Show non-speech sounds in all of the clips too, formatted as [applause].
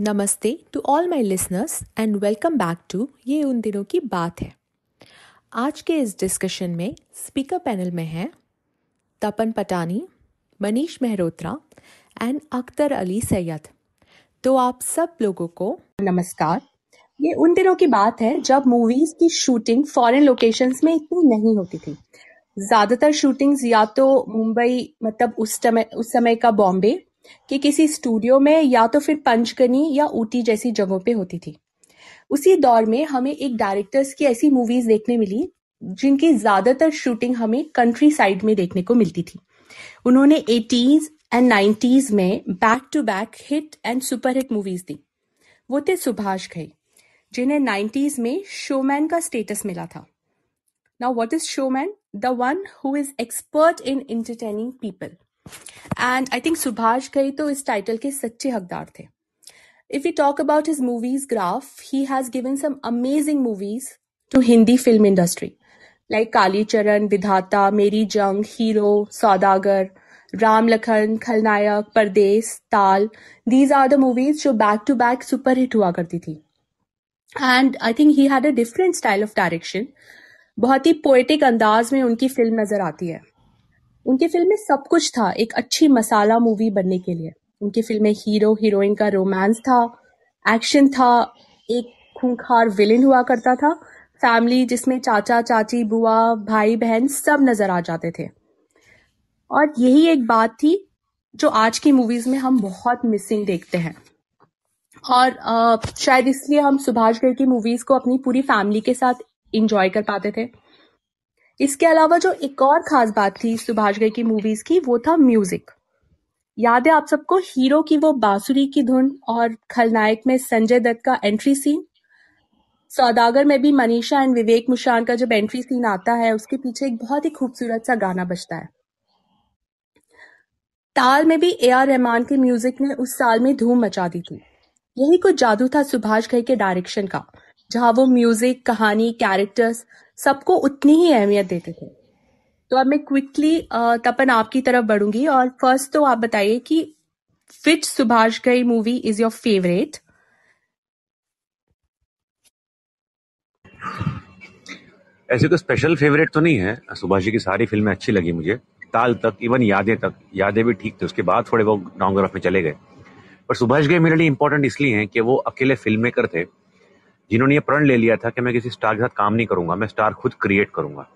नमस्ते to all my listeners and welcome back to ये उन दिनों की बात है। आज के इस डिस्कशन में स्पीकर पैनल में हैं तपन पटानी, मनीष मेहरोत्रा एंड अख्तर अली सैयद। तो आप सब लोगों को नमस्कार। ये उन दिनों की बात है जब मूवीज़ की शूटिंग फॉरेन लोकेशंस में इतनी नहीं होती थी। ज़्यादातर शूटिंग्स या तो मुंबई मतलब उस समय उस समय का बॉम्बे कि किसी स्टूडियो में या तो फिर पंचकनी या ऊटी जैसी जगहों पे होती थी। उसी दौर में हमें एक डायरेक्टर्स की ऐसी मूवीज़ देखने मिली, जिनकी ज़्यादातर शूटिंग हमें कंट्री साइड में देखने को मिलती थी। उन्होंने एटीज एंड नाइन्टीज में back to back hit and super hit movies दी। वो थे सुभाष घई, जिन्हें नाइन्टीज में शोमैन का स्टेटस मिला था। Now what is showman the one who is expert in entertaining people and I think Subhash Ghai तो इस टाइटल के सच्चे हकदार थे। If you talk about his movies graph he has given some amazing movies to Hindi film industry like Kalicharan Vidhaata Meri Jung hero Saudagar Ram Lakhan Khalnayak Pardes Taal these are the movies जो back to back super hit हुआ करती थी। And I think he had a different style of direction बहुत ही poetic अंदाज में उनकी film नज़र आती है। उनकी फ़िल्म में सब कुछ था एक अच्छी मसाला मूवी बनने के लिए। उनकी फ़िल्म में हीरो हीरोइन का रोमांस था एक्शन था एक खूंखार विलेन हुआ करता था। फैमिली जिसमें चाचा चाची बुआ भाई बहन सब नज़र आ जाते थे। और यही एक बात थी जो आज की मूवीज़ में हम बहुत मिसिंग देखते हैं। और अ, शायद इसलिए हम सुभाष घई की मूवीज़ को अपनी पूरी फैमिली के साथ इंजॉय कर पाते थे। इसके अलावा जो एक और खास बात थी सुभाष घई की मूवीज़ की, वो था म्यूज़िक याद है आप सबको हीरो की वो बांसुरी की धुन और खलनायक में संजय दत्त का एंट्री सीन सौदागर में भी मनीषा एंड विवेक मुशान का जब एंट्री सीन आता है, उसके पीछे एक बहुत ही खूबसूरत सा गाना बजता है। ताल में भी ए आर रहमान के म्यूज़िक ने उस साल में धूम मचा दी थी। यही कुछ जादू था सुभाष घई के डायरेक्शन का। जहाँ वो म्यूज़िक, कहानी कैरेक्टर्स सबको उतनी ही अहमियत देते थे। तो अब मैं क्विकली तपन आपकी तरफ़ बढ़ूँगी और फ़र्स्ट तो आप बताइए कि which Subhash Ghai movie is your favourite ऐसे तो स्पेशल फेवरेट तो नहीं है। सुभाष जी की सारी फ़िल्में अच्छी लगी मुझे। ताल तक इवन यादें तक, यादें भी ठीक थे। उसके बाद थोड़े वो डाउन में चले गए। पर सुभाष घई मेरे लिए इंपॉर्टेंट इसलिए हैं कि वो अकेले फ़िल्म मेकर थे। जिन्होंने ये प्रण ले लिया था कि मैं किसी स्टार के साथ काम नहीं करूँगा, मैं स्टार खुद क्रिएट करूँगा।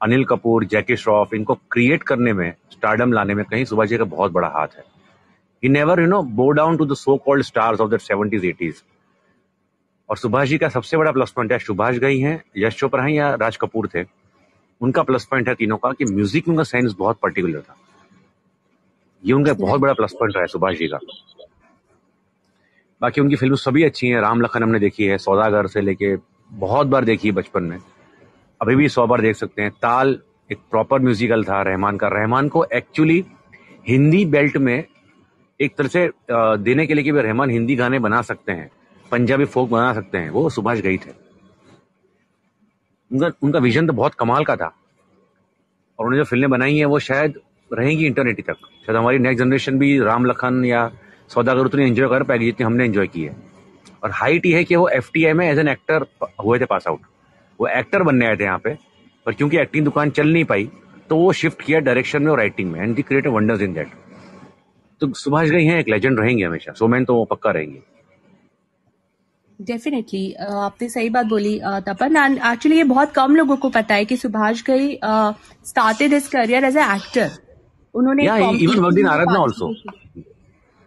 अनिल कपूर, जैकी श्रॉफ, इनको क्रिएट करने में स्टारडम लाने में कहीं सुभाष जी का बहुत बड़ा हाथ है। He never you know bow down to the so called stars of the seventies eighties और सुभाष जी का सबसे बड़ा प्लस पॉइंट है, सुभाष घई हैं, यश चोपड़ा हैं या राज कपूर थे, उनका प्लस पॉइंट है तीनों का कि म्यूज़िक में उनका सेंस बहुत पर्टिकुलर था। ये उनका बहुत बड़ा प्लस पॉइंट रहा है सुभाष जी का। बाकी उनकी फ़िल्म सभी अच्छी हैं। राम लखन हमने देखी है, सौदागर से लेके बहुत बार देखी है बचपन में। अभी भी सौ बार देख सकते हैं। ताल एक प्रॉपर म्यूजिकल था, रहमान का। रहमान को एक्चुअली हिंदी बेल्ट में एक तरह से देने के लिए कि रहमान हिंदी गाने बना सकते हैं, पंजाबी फोक बना सकते हैं। वो सुभाष गई थे। उनका उनका विजन तो बहुत कमाल का था। और उन्होंने जो फ़िल्में बनाई हैं, वो शायद रहेंगी इंटरनेट तक। शायद हमारी नेक्स्ट जनरेशन भी राम लखन या सौदागर उतनी एंजॉय कर पाएगी जितनी हमने एंजॉय की है। और हाइट ये है कि वो एफ़ में एज एन एक्टर हुए थे पास आउट वो एक्टर बनने आए थे यहाँ पे पर क्योंकि एक्टिंग दुकान चल नहीं पाई तो वो शिफ्ट किया डायरेक्शन में और राइटिंग में and they create wonders in that तो सुभाष घई हैं एक लेजेंड रहेंगे हमेशा सोमैन तो वो पक्का रहेंगे। डेफिनेटली uh, आपने सही बात बोली अ, तपन। एंड एक्चुअली ये बहुत कम लोगों को पता है कि Subhash Ghai started his career as a actor उन्होंने या even work in Aradhana also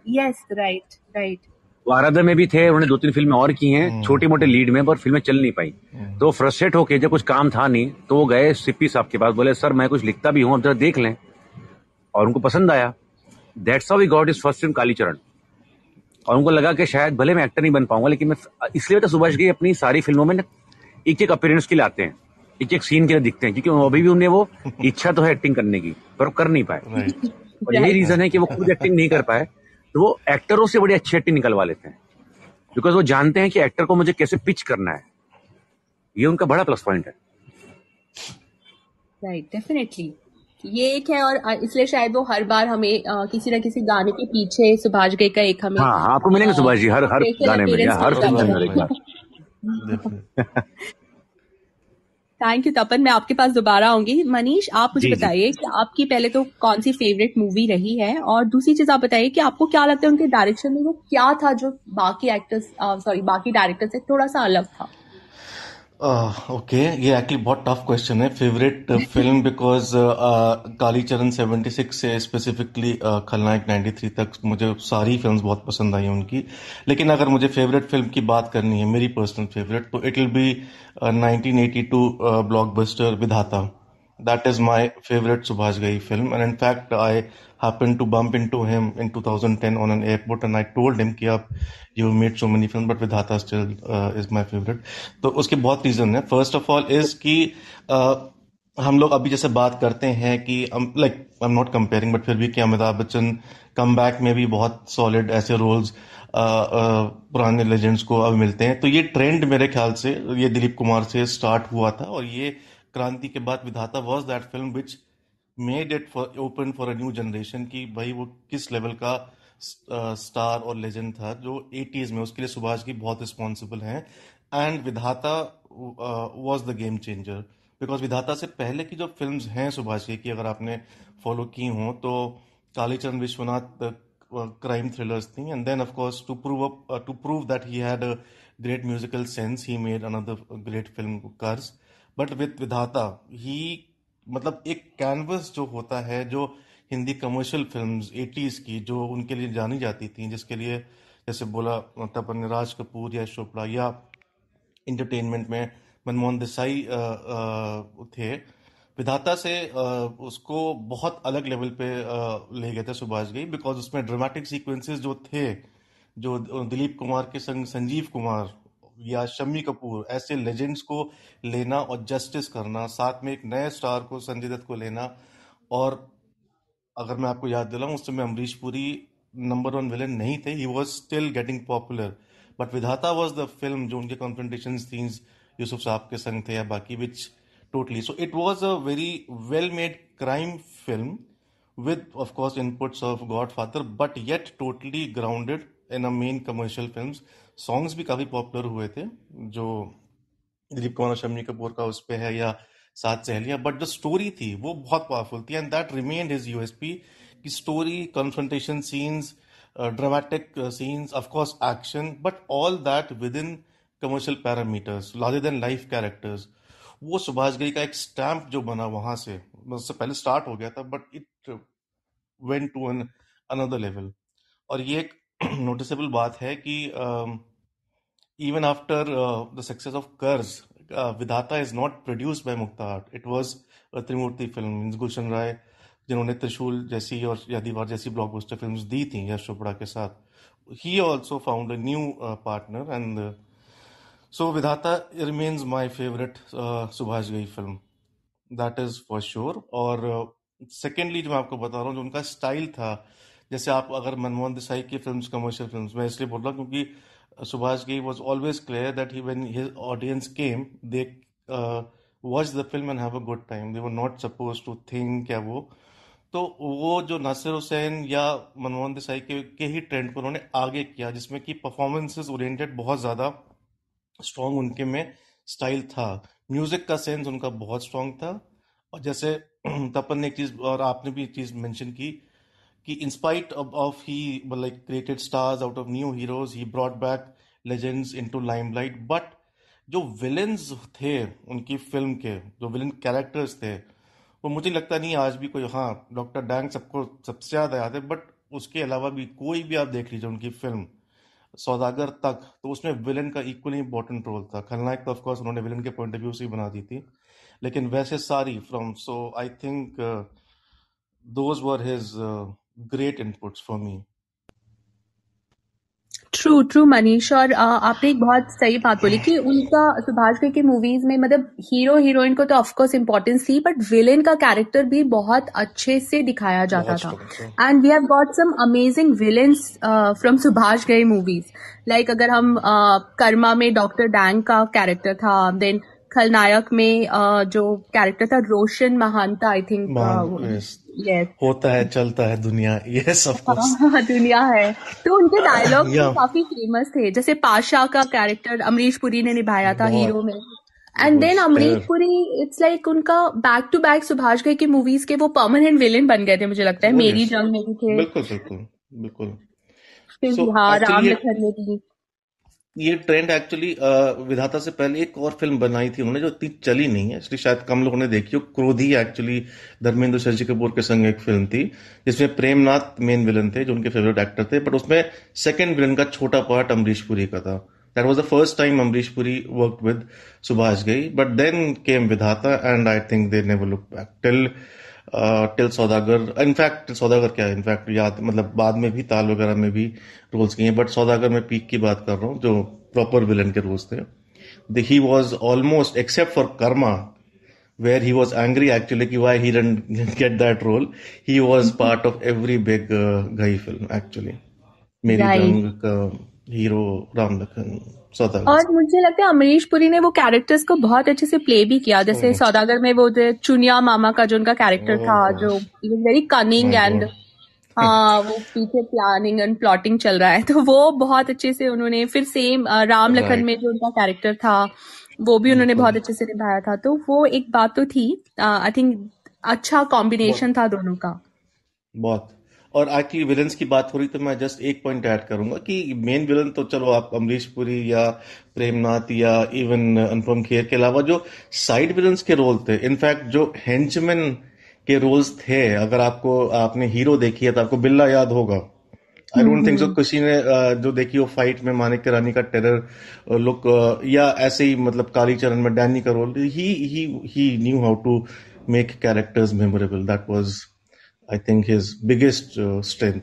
yes right right वो आराधना में भी थे उन्होंने दो तीन फ़िल्में और की हैं छोटी मोटे लीड में पर फ़िल्में चल नहीं पाई। तो फ्रस्ट्रेट होके जब कुछ काम था नहीं तो वो गए सिप्पी साहब के पास बोले सर मैं कुछ लिखता भी हूँ अब जरा देख लें। और उनको पसंद आया। That's how we got his first film Kalicharan. और उनको लगा कि शायद भले मैं एक्टर नहीं बन पाऊँगा लेकिन मैं इसलिए तो सुभाष घई अपनी सारी फ़िल्मों में ना एक एक अपीयरेंस के लिए आते हैं एक एक सीन के लिए दिखते हैं क्योंकि अभी भी उन्हें वो [laughs] इच्छा तो है एक्टिंग करने की पर कर नहीं पाए। और यही रीजन है कि वो खुद एक्टिंग नहीं कर पाए। तो वो एक्टरों से बड़ी अच्छी एक्टिंग निकलवा लेते हैं। बिकॉज़ वो जानते हैं कि एक्टर को मुझे कैसे पिच करना है। ये उनका बड़ा प्लस पॉइंट है। राइट डेफिनेटली ये एक है और इसलिए शायद वो हर बार हमें आ, किसी ना किसी गाने के पीछे सुभाष गई का एक हमें हाँ आपको मिलेंगे सुभाष जी हर हर गाने में हर फ़िल्म में मिलेगा। [laughs] [laughs] थैंक यू तपन मैं आपके पास दोबारा आऊँगी। मनीष आप मुझे बताइए कि आपकी पहले तो कौन सी फेवरेट मूवी रही है? और दूसरी चीज़ आप बताइए कि आपको क्या लगता है उनके डायरेक्शन में वो क्या था जो बाकी एक्टर्स सॉरी बाकी डायरेक्टर से थोड़ा सा अलग था? ओके ये एक्चुअली बहुत टफ क्वेश्चन है. फेवरेट फ़िल्म बिकॉज़ कालीचरण 76 से स्पेसिफिकली खलनायक 93 तक मुझे सारी फिल्म्स बहुत पसंद आई उनकी. लेकिन अगर मुझे फेवरेट फ़िल्म की बात करनी है मेरी पर्सनल फेवरेट तो it will be 1982 blockbuster Vidhaata. That is my favorite Subhash Ghai film and in fact I happened to bump into him in 2010 on an airport and I told him कि आप you made so many films but Vidhata still uh, is my favorite तो उसके बहुत reason है first of all is कि uh, हम लोग अभी जैसे बात करते हैं कि like I am not comparing but फिर भी कि अमिताभ बच्चन कम बैक में भी बहुत सॉलिड ऐसे रोल्स uh, uh, पुराने लेजेंड्स को अब मिलते हैं तो ये ट्रेंड मेरे ख्याल से ये दिलीप कुमार से स्टार्ट हुआ था और ये क्रांति के बाद Vidhaata was that film which made it for open for a new generation की भाई वो किस लेवल का स्टार और लेजेंड था जो एटीज में उसके लिए सुभाष की बहुत रिस्पॉन्सिबल हैं। And Vidhaata was the game changer because Vidhaata से पहले की जो फ़िल्म हैं सुभाष की अगर आपने फॉलो की हों तो कालीचरण विश्वनाथ क्राइम थ्रिलर्स थी। And then of course to prove to prove that he had great musical sense he made another great film Karz but with Vidhaata he मतलब एक कैनवस जो होता है, जो हिंदी कमर्शियल फिल्म्स एटीज की, जो उनके लिए जानी जाती थी, जिसके लिए, जैसे बोला मतलब राज कपूर या चोपड़ा या इंटरटेनमेंट में मनमोहन देसाई थे। विधाता से उसको बहुत अलग लेवल पे ले गए थे सुभाष गई बिकॉज़ उसमें ड्रामेटिक सीक्वेंसेस जो थे, जो दिलीप कुमार के संग संजीव कुमार या शम्मी कपूर, ऐसे लेजेंड्स को लेना और जस्टिस करना, साथ में एक नए स्टार को, संजय दत्त को लेना। और अगर मैं आपको याद दिलाऊं, उस समय Amrish Puri number one villain नहीं थे he was still getting popular but Vidhaata was the film जो उनके कॉन्फ्रेंटेशन सीन्स यूसुफ साहब के संग थे या बाकी which totally so it was a very well made crime film with, of course, inputs of godfather, but yet totally grounded a main commercial films. Songs भी काफ़ी पॉपुलर हुए थे, जो दिलीप कुमार शमी कपूर का उस पे है या सात सहेलियाँ बट जो स्टोरी थी, वो बहुत पावरफुल थी and that remain his USP की story confrontation scenes dramatic scenes of course action but all that within commercial parameters larger than life characters वो सुभाष गई का एक स्टैम्प जो बना वहाँ से उससे पहले स्टार्ट हो गया था but it went to an another level और ये एक [clears throat] नोटिसेबल बात है कि even after the success of Karz Vidhaata is not produce by Mukta it was Trimurti film Gulshan Rai जिन्होंने त्रिशूल जैसी और यादीवार जैसी ब्लॉकबस्टर फिल्म्स दी थी यश चोपड़ा के साथ। He also found a new partner and so Vidhaata remains my favourite Subhash Ghai film that is for sure और secondly uh, जो मैं आपको बता रहा हूँ जो उनका स्टाइल था जैसे आप अगर मनमोहन देसाई की फ़िल्म कमर्शियल फ़िल्म मैं इसलिए बोल रहा हूँ क्योंकि Subhash Ghai was always clear that he when his audience came they watch the film and have a good time they were not suppose to think क्या वो? तो वो जो नासिर हुसैन या मनमोहन देसाई के, के ही ट्रेंड को उन्होंने आगे किया जिसमें कि परफॉर्मेंसेज ओरिएंटेड बहुत ज़्यादा स्ट्रॉन्ग उनके में स्टाइल था। म्यूज़िक का सेंस उनका बहुत स्ट्रॉन्ग था। और जैसे [clears throat] तपन ने एक चीज़ और आपने भी एक चीज़ मेंशन की spite of he like created stars out of new heroes he brought back legends into limelight but जो विलन्स थे, उनकी फ़िल्म के, जो विलन कैरेक्टर्स थे, वो मुझे लगता नहीं आज भी कोई हाँ डॉक्टर डैंग सबको, सबसे ज़्यादा याद है बट उसके अलावा भी कोई भी आप देख लीजिए उनकी फ़िल्म सौदागर तक तो उसमें विलन का इक्वली इंपॉर्टेंट रोल था। खलनायक तो ऑफकोर्स उन्होंने विलन के पॉइंट ऑफ़ व्यू से ही बना दी थी, लेकिन वैसे सारी from so I think those were his great inputs for me. True true Manish और आपने एक बहुत सही बात बोली कि उनका सुभाष भाई के मूवीज़ में मतलब हीरो हीरोइन को तो ऑफकोर्स इम्पोर्टेंस थी बट विलेन का कैरेक्टर भी बहुत अच्छे से दिखाया जाता था। And we have got some amazing villains from Subhash Ghai movies like अगर हम uh, कर्मा में डॉक्टर डैंग का कैरेक्टर था देन खलनायक में जो कैरेक्टर था रोशन महानता आई थिंक यस होता है चलता है दुनिया यस ऑफ़ कोर्स दुनिया है। तो उनके [laughs] डायलॉग yeah. काफ़ी फ़ेमस थे। जैसे पाशा का कैरेक्टर अमरीश पुरी ने निभाया था हीरो में। And then Amrish Puri it's like उनका back to back Subhash Ghai की मूवीज़ के वो परमानेंट विलेन बन गए थे मुझे लगता है। मेरी जंग में भी थे। बिल्कुल बिल्कुल बिल्कुल। फिर हाँ राम लखन में भी। ये ट्रेंड एक्चुअली विधाता से पहले एक और फ़िल्म बनाई थी उन्होंने जो इतनी चली नहीं है। इसलिए शायद कम लोगों ने देखी हो। क्रोधी एक्चुअली धर्मेंद्र शशि कपूर के संग एक फ़िल्म थी, जिसमें प्रेमनाथ मेन विलन थे, जो उनके फेवरेट एक्टर थे बट उसमें सेकंड विलन का छोटा पार्ट अमरीश पुरी का था। That was the first time Amrish Puri work with Subhash Ghai but then came Vidhaata and I think they never look back till till Saudagar in fact till Saudagar क्या है? In fact याद मतलब बाद में भी ताल वगैरह में भी रोल्स किए बट सौदागर में पीक की बात कर रहा हूँ जो प्रॉपर विलन के रोल्स थे। The he was almost except for Karma where he was angry actually कि why he didn't [laughs] get that role he was part of every big uh, Ghai film actually मेरी right. Hero Ram Lakhan Saudagar. और मुझे लगता है अमरीश पुरी ने वो characters को बहुत अच्छे से प्ले भी किया। जैसे oh. सौदागर में वो चुनिया मामा का जो उनका कैरेक्टर. था जो वेरी कनिंग एंड हाँ वो पीछे प्लानिंग एंड प्लॉटिंग चल रहा है। तो वो बहुत अच्छे से उन्होंने फिर सेम राम लखन में जो उनका कैरेक्टर था वो भी उन्होंने बहुत अच्छे से निभाया था। तो वो एक बात तो थी आई थिंक अच्छा कॉम्बिनेशन था दोनों का। बहुत। और एक्चुअली विलन्स की बात हो रही तो मैं जस्ट एक पॉइंट ऐड करूँगा कि मेन विलन तो चलो आप अमरीश पुरी या प्रेमनाथ या इवन अनुपम खेर के अलावा जो साइड विलन्स के रोल थे इनफैक्ट जो हेंचमैन के रोल्स थे अगर आपको आपने हीरो देखी है तो आपको बिल्ला याद होगा। आई डोंट थिंक सो किसी ने जो देखी हो फाइट में मानिक के रानी का टेरर लुक या ऐसे ही मतलब काली चरण में डैनी का role he he he knew how to make characters memorable that was I think his biggest strength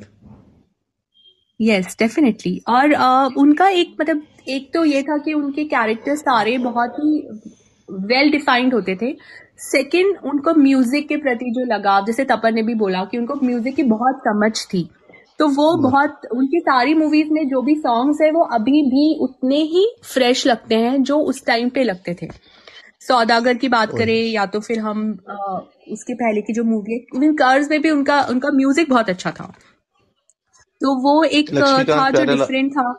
yes definitely और uh, उनका एक मतलब एक तो ये था कि उनके कैरेक्टर सारे बहुत ही वेल well डिफाइंड होते थे। सेकंड उनको म्यूज़िक के प्रति जो लगाव जैसे तपन ने भी बोला कि उनको म्यूज़िक की बहुत समझ थी। तो वो बहुत उनकी सारी मूवीज़ में जो भी सॉन्ग्स है वो अभी भी उतने ही फ्रेश लगते हैं जो उस टाइम पे लगते थे। सौदागर की बात करें या तो फिर हम आ, उसके पहले की जो मूवी है इवन कर्ज में भी उनका उनका म्यूज़िक बहुत अच्छा था। तो वो एक था जो डिफरेंट था।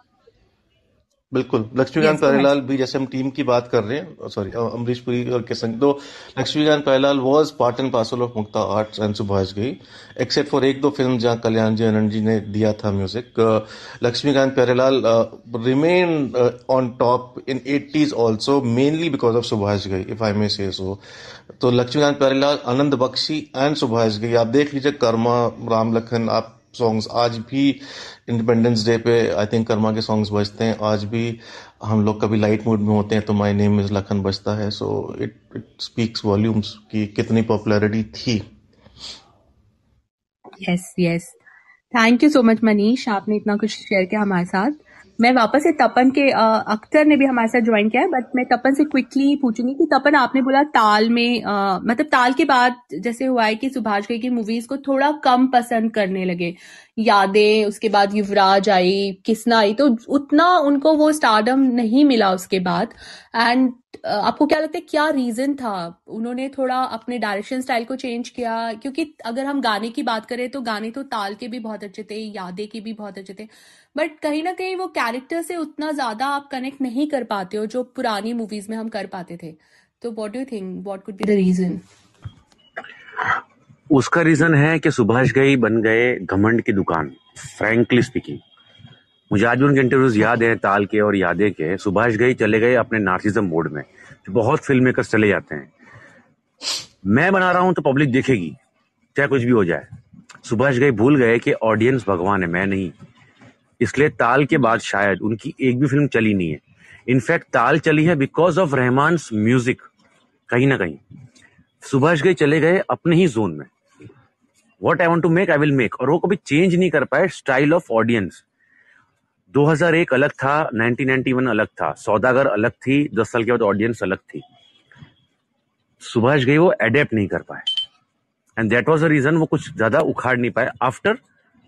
बिल्कुल। लक्ष्मीकांत प्यारेलाल भी जैसे हम टीम की बात कर रहे हैं सॉरी अमरीश पुरी और के संग तो Laxmikant Pyarelal was part and parcel of Mukta Arts and Subhash Ghai except for एक दो फ़िल्म जहाँ कल्याण जी आनंद जी ने दिया था music Laxmikant Pyarelal remain on top in eighties also mainly because of Subhash Ghai if I may say so तो Laxmikant Pyarelal Anand Bakshi and Subhash Ghai आप देख लीजिए कर्मा राम लखन आप सॉन्ग्स आज भी इंडिपेंडेंस डे पे आई थिंक कर्मा के सॉन्ग्स बजते हैं। आज भी हम लोग कभी लाइट मूड में होते हैं तो माई नेम इज़ लखन बजता है। So it it speaks volumes की कितनी पॉपुलरिटी थी। Yes yes thank you so much Manish आपने इतना कुछ शेयर किया हमारे साथ। मैं वापस से तपन के अख्तर ने भी हमारे साथ ज्वाइन किया है बट मैं तपन से क्विकली पूछूँगी कि तपन आपने बोला ताल में आ, मतलब ताल के बाद जैसे हुआ है कि सुभाष घई की मूवीज़ को थोड़ा कम पसंद करने लगे। यादें उसके बाद युवराज आई किसना आई तो उतना उनको वो स्टारडम नहीं मिला उसके बाद। एंड आपको क्या लगता है क्या रीजन था? उन्होंने थोड़ा अपने डायरेक्शन स्टाइल को चेंज किया? क्योंकि अगर हम गाने की बात करें तो गाने तो ताल के भी बहुत अच्छे थे यादें के भी बहुत अच्छे थे। बट कहीं ना कहीं वो कैरेक्टर से उतना ज़्यादा आप कनेक्ट नहीं कर पाते हो जो पुरानी मूवीज़ में हम कर पाते थे। तो what you think what could be the reason उसका रीजन है कि सुभाष गई बन गए घमंड की दुकान फ्रैंकली स्पीकिंग मुझे आज भी उनके इंटरव्यूज़ याद हैं, ताल के और यादे के। सुभाष गई चले गए अपने नार्सिज्म मोड में। जो बहुत फ़िल्म मेकर चले जाते हैं। मैं बना रहा हूँ तो पब्लिक देखेगी, चाहे कुछ भी हो जाए। सुभाष गई भूल गए कि ऑडियंस भगवान है, मैं नहीं। इसलिए ताल के बाद शायद उनकी एक भी फ़िल्म चली नहीं है। इनफैक्ट ताल चली है बिकॉज़ ऑफ़ रहमान म्यूज़िक कहीं ना कहीं। सुभाष गई चले गए अपने ही जोन में। What I want to make I will make और वो कभी चेंज नहीं कर पाए स्टाइल ऑफ़ ऑडियंस 2001 अलग था 1991 अलग था। सौदागर अलग थी, दस साल के बाद ऑडियंस अलग थी। सुभाष गई वो एडेप्ट नहीं कर पाए। And that was the reason वो कुछ ज़्यादा उखाड़ नहीं पाए। आफ्टर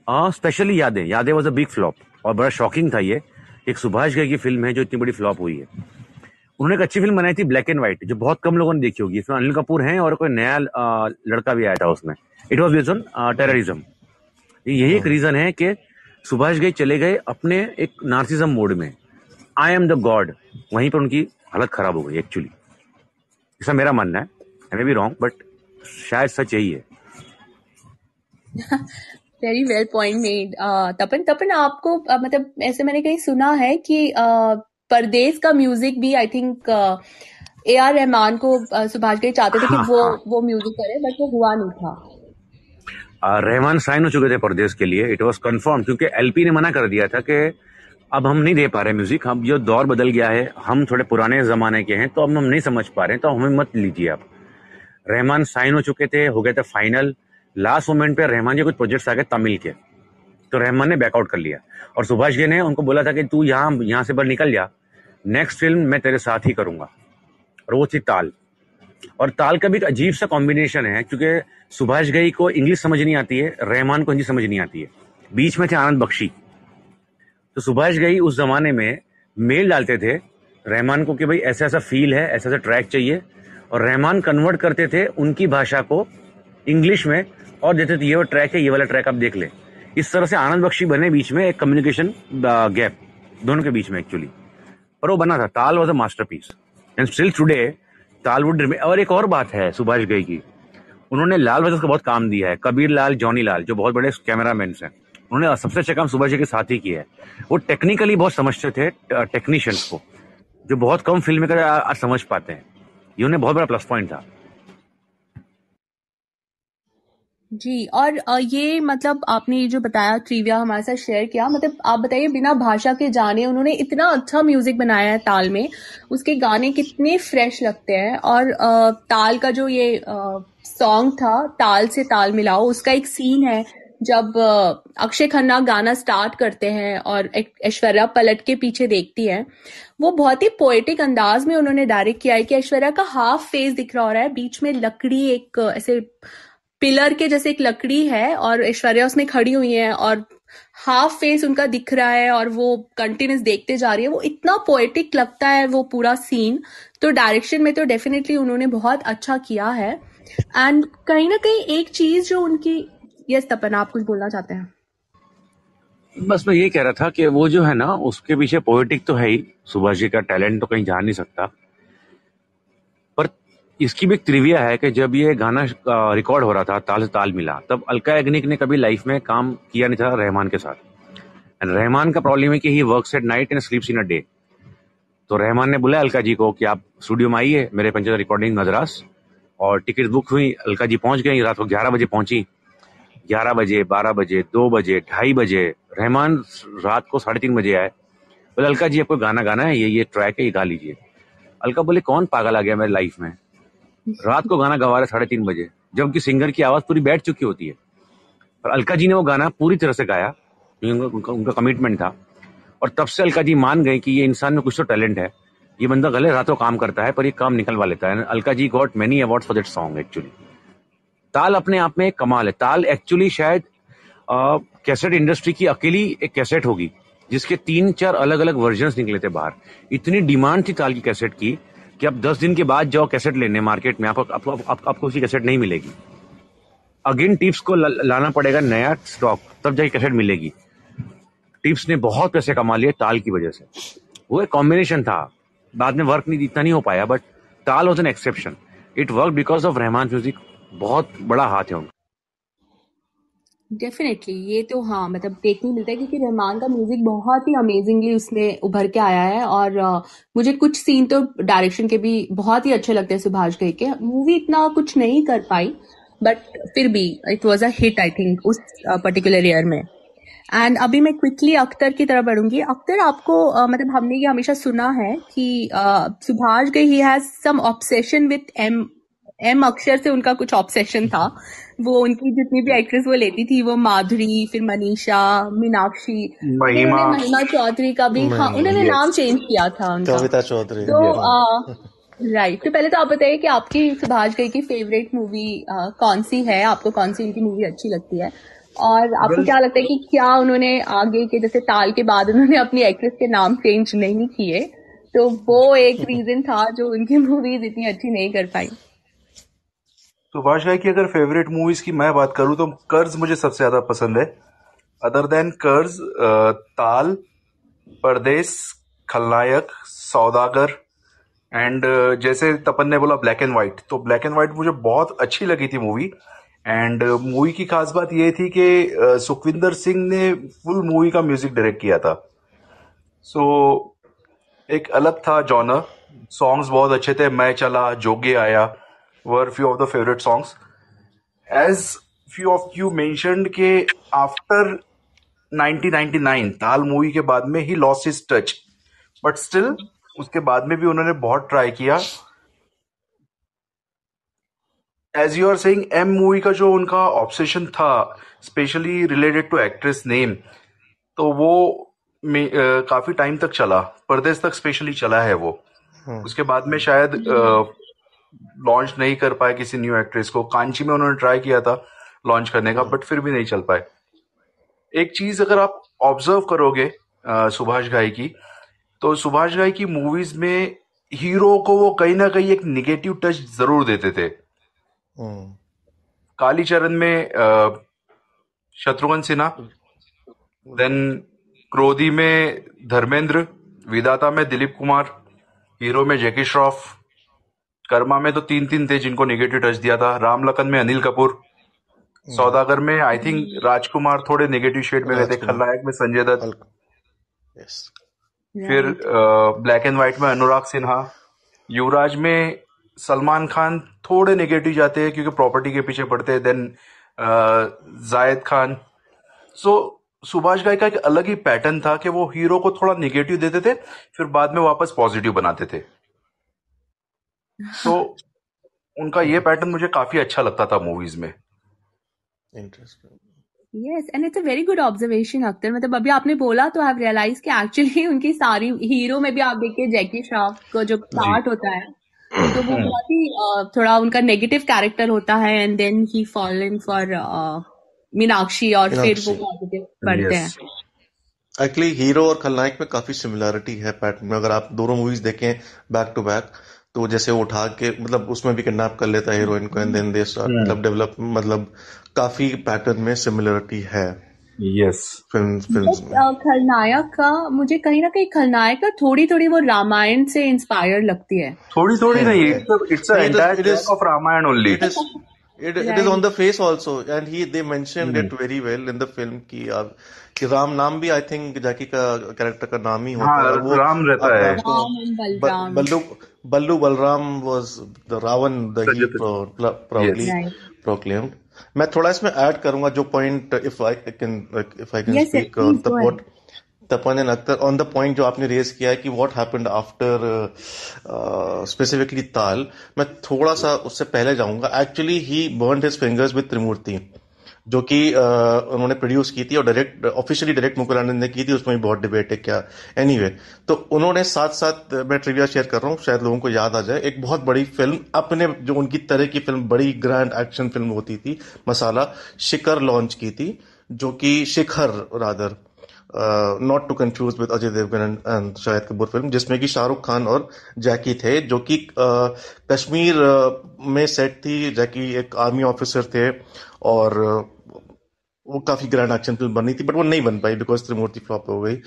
स्पेशली यादें। यादें वॉज़ अ बिग फ्लॉप और बड़ा शॉकिंग था ये एक सुभाष गई की फ़िल्म है जो इतनी बड़ी फ्लॉप हुई है। उन्होंने एक अच्छी फ़िल्म बनाई थी ब्लैक एंड व्हाइट जो बहुत कम लोगों ने देखी होगी। इसमें अनिल कपूर हैं और कोई नया लड़का भी आया था उसमें। It was based on terrorism यही एक रीजन है कि सुभाष गई चले गए अपने एक नार्सिज्म मोड में। आई एम द गॉड वहीं पर उनकी हालत खराब हो गई एक्चुअली ऐसा मेरा मानना है। I may be wrong but शायद सच यही है। [laughs] Very well point made. Tapan Tapan आपको uh, मतलब ऐसे मैंने कहीं सुना है कि uh, परदेश का म्यूज़िक भी I think A R Rahman को uh, सुभाष गई चाहते थे कि हाँ, वो हाँ. वो म्यूज़िक करे बट वो हुआ नहीं था। रहमान साइन हो चुके थे परदेश के लिए। इट वॉज़ कन्फर्म क्योंकि एलपी ने मना कर दिया था कि अब हम नहीं दे पा रहे म्यूज़िक हम जो दौर बदल गया है हम थोड़े पुराने जमाने के हैं तो अब हम नहीं समझ पा रहे हैं तो हमें मत लीजिए आप। रहमान साइन हो चुके थे हो गए थे फाइनल लास्ट मोमेंट पे रहमान जी कुछ प्रोजेक्ट्स आ गए तमिल के। तो रहमान ने बैकआउट कर लिया। और सुभाष जी ने उनको बोला था कि तू यहाँ यहाँ से बाहर निकल जा। नेक्स्ट फ़िल्म मैं तेरे साथ ही करूँगा। और वो थी ताल। और ताल का भी एक अजीब सा कॉम्बिनेशन है, क्योंकि सुभाष गई को इंग्लिश समझ नहीं आती है, रहमान को हिंदी समझ नहीं आती है। बीच में थे आनंद बख्शी। तो सुभाष गई उस जमाने में मेल डालते थे, रहमान को कि भाई ऐसा ऐसा फील है, ऐसा ऐसा ट्रैक चाहिए। और रहमान कन्वर्ट करते थे उनकी भाषा को इंग्लिश में, और देते थे ये वाला ट्रैक है, ये वाला ट्रैक आप देख ले। इस तरह से आनंद बख्शी बने बीच में, एक कम्युनिकेशन गैप दोनों के बीच में एक्चुअली पर वो बना था, Taal was a masterpiece and still today Taal would और एक और बात है, सुभाष गई की। उन्होंने लाल बजस का बहुत काम दिया है, कबीर लाल, जॉनी लाल, जो बहुत बड़े कैमरामैन हैं। उन्होंने सबसे अच्छा काम सुभाष जी के साथ ही किया है। वो टेक्निकली बहुत समझते थे टेक्नीशियंस को, जो बहुत कम फ़िल्म समझ पाते हैं। ये उन्हें बहुत बड़ा प्लस पॉइंट था। जी, और ये मतलब आपने ये जो बताया ट्रिविया हमारे साथ शेयर किया मतलब आप बताइए, बिना भाषा के जाने उन्होंने इतना अच्छा म्यूज़िक बनाया है ताल में, उसके गाने कितने फ्रेश लगते हैं, और ताल का जो ये सॉन्ग था, ताल से ताल मिलाओ, उसका एक सीन है, जब अक्षय खन्ना गाना स्टार्ट करते हैं, और ऐश्वर्या पलट के पीछे देखती है, वो बहुत ही पोएटिक अंदाज में उन्होंने डायरेक्ट किया है कि ऐश्वर्या का हाफ़ फेस दिख रहा हो रहा है, बीच में लकड़ी एक ऐसे पिलर के जैसे एक लकड़ी है और ऐश्वर्या उसमें खड़ी हुई है और हाफ़ फेस उनका दिख रहा है और वो कंटिन्यूस देखते जा रही है। वो इतना पोएटिक लगता है वो पूरा सीन तो डायरेक्शन में तो डेफिनेटली उन्होंने बहुत अच्छा किया है। एंड कहीं ना कहीं एक चीज़ जो उनकी यस तपन, आप कुछ बोलना चाहते हैं? बस मैं ये कह रहा था कि वो जो है ना, उसके पीछे पोएटिक तो है ही। सुभाष जी का टैलेंट तो कहीं जा नहीं सकता। इसकी भी एक त्रिविया है कि जब ये गाना रिकॉर्ड हो रहा था, ताल से ताल मिला, तब अलका एग्निक ने कभी लाइफ में काम किया नहीं था रहमान के साथ। एंड रहमान का प्रॉब्लम है कि he work at night and sleeps in a day तो रहमान ने बोला अलका जी को कि आप स्टूडियो में आइए, मेरे पंचायत रिकॉर्डिंग मद्रास और टिकट बुक हुई, अलका जी पहुँच गई, रात को ग्यारह बजे पहुँची। ग्यारह बजे, बारह बजे, दो बजे, ढाई बजे, रहमान रात को साढ़े तीन बजे आए। बोले, अलका जी, आपको गाना गाना है? ये ये ट्रैक है, ये गा लीजिए। अलका बोले, कौन पागल आ गया मेरे लाइफ में? रात को गाना गवा रहे साढ़े तीन बजे। जबकि सिंगर की आवाज़ पूरी बैठ चुकी होती है। और अलका जी ने वो गाना पूरी तरह से गाया उनका, उनका कमिटमेंट था। और तब से अलका जी मान गए कि ये इंसान में कुछ तो टैलेंट है। ये बंदा गले रातों काम करता है पर ये काम निकलवा लेता है। Alka ji got many award for that song actually Taal अपने आप में एक कमाल है। ताल एक्चुअली शायद कैसेट इंडस्ट्री की अकेली एक कैसेट होगी जिसके तीन चार अलग अलग वर्जन निकले थे बाहर। इतनी डिमांड थी ताल की कैसेट की कि अब दस दिन के बाद जाओ कैसेट लेने मार्केट में आपको आपको आप, आप, आपको उसकी कैसेट नहीं मिलेगी। अगेन टिप्स को लाना पड़ेगा नया स्टॉक तब जाके कैसेट मिलेगी। टिप्स ने बहुत पैसे कमा लिए ताल की वजह से। वो एक कॉम्बिनेशन था। बाद में वर्क नहीं इतना नहीं हो पाया but Taal was an exception it work because of Rahman music बहुत बड़ा हाथ है उनका। डेफिनेटली ये तो हाँ मतलब देखने मिलता है क्योंकि रहमान का म्यूज़िक बहुत ही अमेजिंगली उसमें उभर के आया है और मुझे कुछ सीन तो डायरेक्शन के भी बहुत ही अच्छे लगते हैं सुभाष गई के। मूवी इतना कुछ नहीं कर पाई बट फिर भी it was a hit I think उस पर्टिकुलर ईयर में। एंड अभी मैं क्विकली अख्तर की तरफ़ बढ़ूँगी। अख्तर, आपको मतलब हमने ये हमेशा सुना है कि Subhash Ghai he has some obsession with M M अक्षर से उनका कुछ ऑब्सेशन था। वो उनकी जितनी भी एक्ट्रेस वो लेती थी वो माधुरी फिर मनीषा मीनाक्षी। महिमा। महिमा चौधरी का भी हाँ उन्होंने नाम चेंज किया था उनका। कविता चौधरी तो राइट तो पहले तो आप बताइए कि आपकी सुभाष गई की फेवरेट मूवी कौन सी है? आपको कौन सी उनकी मूवी अच्छी लगती है? और आपको क्या लगता है कि क्या उन्होंने आगे के जैसे ताल के बाद उन्होंने अपनी एक्ट्रेस के नाम चेंज नहीं किए? तो वो एक [laughs] रीजन था जो उनकी मूवीज़ इतनी अच्छी नहीं कर पाई। तो भाषा की अगर फेवरेट मूवीज़ की मैं बात करूँ तो कर्ज मुझे सबसे ज़्यादा पसंद है। अदर देन कर्ज ताल परदेश खलनायक सौदागर एंड जैसे तपन ने बोला ब्लैक एंड व्हाइट तो ब्लैक एंड व्हाइट मुझे बहुत अच्छी लगी थी मूवी एंड मूवी की खास बात यह थी कि सुखविंदर सिंह ने फुल मूवी का म्यूज़िक डायरेक्ट किया था। सो so, एक अलग था जॉनर सॉन्ग्स बहुत अच्छे थे मैं चला जोगे आया were few of the favourite songs as few of you mentioned के आफ्टर 1999 ताल मूवी के बाद में he lost his touch but still उसके बाद में भी उन्होंने बहुत ट्राई किया as you are saying M movie का जो उनका ऑब्सेशन था especially related to actress name तो वो में, uh, काफ़ी टाइम तक चला परदेश तक स्पेशली चला है वो. उसके बाद में शायद लॉन्च नहीं कर पाए किसी न्यू एक्ट्रेस को। कांची में उन्होंने ट्राई किया था लॉन्च करने का बट फिर भी नहीं चल पाए। एक चीज़ अगर आप ऑब्ज़र्व करोगे सुभाष घाई की तो सुभाष घाई की मूवीज़ में हीरो को वो कहीं ना कहीं एक निगेटिव टच ज़रूर देते थे। हम्म। कालीचरण में शत्रुघ्न सिन्हा देन क्रोधी में धर्मेंद्र विदाता में दिलीप कुमार हीरो में जैकी श्रॉफ कर्मा में तो तीन तीन थे जिनको निगेटिव टच दिया था। राम लखन में अनिल कपूर। हम्म। सौदागर में आई थिंक राजकुमार थोड़े नेगेटिव शेड में रहते खलनायक में संजय दत्त। फिर ब्लैक एंड व्हाइट में अनुराग सिन्हा। युवराज में सलमान खान थोड़े नेगेटिव जाते हैं क्योंकि प्रॉपर्टी के पीछे पड़ते हैं। देन जायद खान। सो सुभाष गाय का एक अलग ही पैटर्न था कि वो हीरो को थोड़ा नेगेटिव देते थे फिर बाद में वापस पॉजिटिव बनाते थे। तो उनका ये पैटर्न मुझे काफ़ी अच्छा लगता था मूवीज़ में। Interesting yes and it's a very good observation Akhtar मतलब अभी आपने बोला तो आई रियलाइज़ कि एक्चुअली उनकी सारी हीरो में भी आप देखिए जैकी श्रॉफ को जो पार्ट होता है तो वो हम्म। बहुत ही थोड़ा उनका नेगेटिव कैरेक्टर होता है and then he fall in for Meenakshi और फिर वो पॉजिटिव करते हैं। एक्चुअली हीरो और खलनायक में काफ़ी सिमिलरिटी है पैटर्न में। अगर आप दोनों मूवीज़ देखें बैक टू बैक तो जैसे वो उठा के मतलब उसमें भी किडनैप कर लेता है हीरोइन को एंड देन दे मतलब डेवलप मतलब काफ़ी पैटर्न में सिमिलरिटी है यस फ़िल्म फ़िल्म खलनायक का मुझे कहीं ना कहीं खलनायक का थोड़ी थोड़ी वो रामायण से इंस्पायर लगती है। थोड़ी थोड़ी नहीं it's it's of Ramayana only It, right. it is on the face also and he they mentioned mm. it very well in the film कि अब कि राम नाम भी आई थिंक जैकी का कैरेक्टर का नाम ही होता हाँ, है वो राम रहता है Ballu Ballu Balram was the Ravan the he proudly proclaimed मैं थोड़ा इसमें ऐड करूँगा जो point if I can if I can speak the point Tapan and Akhtar on the point जो आपने रेज किया है कि व्हाट हैपेंड आफ्टर स्पेसिफिकली ताल मैं थोड़ा सा उससे पहले जाऊँगा। Actually he burn his fingers with Trimurti जो कि uh, उन्होंने प्रोड्यूस की थी और डायरेक्ट ऑफिशियली डायरेक्ट मुकुलानंद ने की थी उसमें भी बहुत डिबेट है क्या। एनी anyway, तो उन्होंने साथ साथ मैं ट्रिविया शेयर कर रहा हूँ शायद लोगों को याद आ जाए। एक बहुत बड़ी फ़िल्म अपने जो उनकी तरह की फ़िल्म बड़ी ग्रैंड एक्शन फ़िल्म होती थी मसाला शिखर लॉन्च की थी जो कि Shikhar rather not to confuse with Ajay Devgan and Shahid Kapoor film जिसमें कि शाहरुख खान और जैकी थे, जो कि कश्मीर में सेट थी। जैकी एक आर्मी ऑफिसर थे और वो काफ़ी ग्रैंड एक्शन फ़िल्म बनी थी बट वो नहीं बन पाई बिकॉज़ त्रिमूर्ति फ्लॉप हो गई।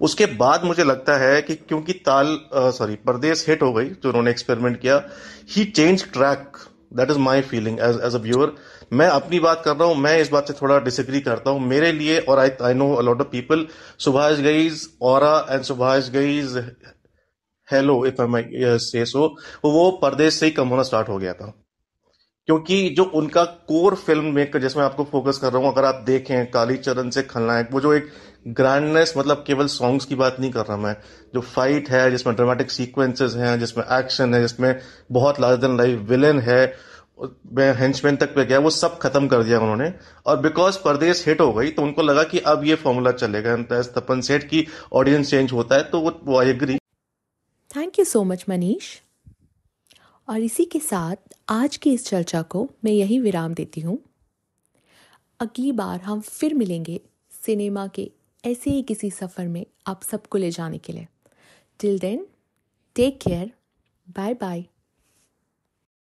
उसके बाद मुझे लगता है कि क्योंकि ताल सॉरी परदेश हिट हो गई, जो उन्होंने एक्सपेरिमेंट किया he change track that is my feeling as as a viewer मैं अपनी बात कर रहा हूँ, मैं इस बात से थोड़ा डिसग्री करता हूँ। मेरे लिए, और I I know a lot of people Subhash guys और and Subhash guys hello if I say so वो परदेश से ही कम होना स्टार्ट हो गया था। क्योंकि जो उनका कोर फ़िल्म मेकर, जिसमें आपको फोकस कर रहा हूँ, अगर आप देखें काली चरण से खलनायक, वो जो एक ग्रैंडनेस मतलब केवल सॉन्ग्स की बात नहीं कर रहा मैं, जो फाइट है, जिसमें ड्रामेटिक सीक्वेंसेस हैं, जिसमें एक्शन है, जिसमें बहुत लार्जर देन लाइफ विलेन है मैं हेंचमैन तक पे गया, वो सब खत्म कर दिया उन्होंने। और बिकॉज़ परदेश हिट हो गई तो उनको लगा कि अब ये फॉर्मूला चलेगा तपन सेठ की ऑडियंस चेंज होता है तो वो I agree thank you so much Manish और इसी के साथ आज की इस चर्चा को मैं यही विराम देती हूँ। अगली बार हम फिर मिलेंगे सिनेमा के ऐसे ही किसी सफ़र में आप सबको ले जाने के लिए। Till then take care bye bye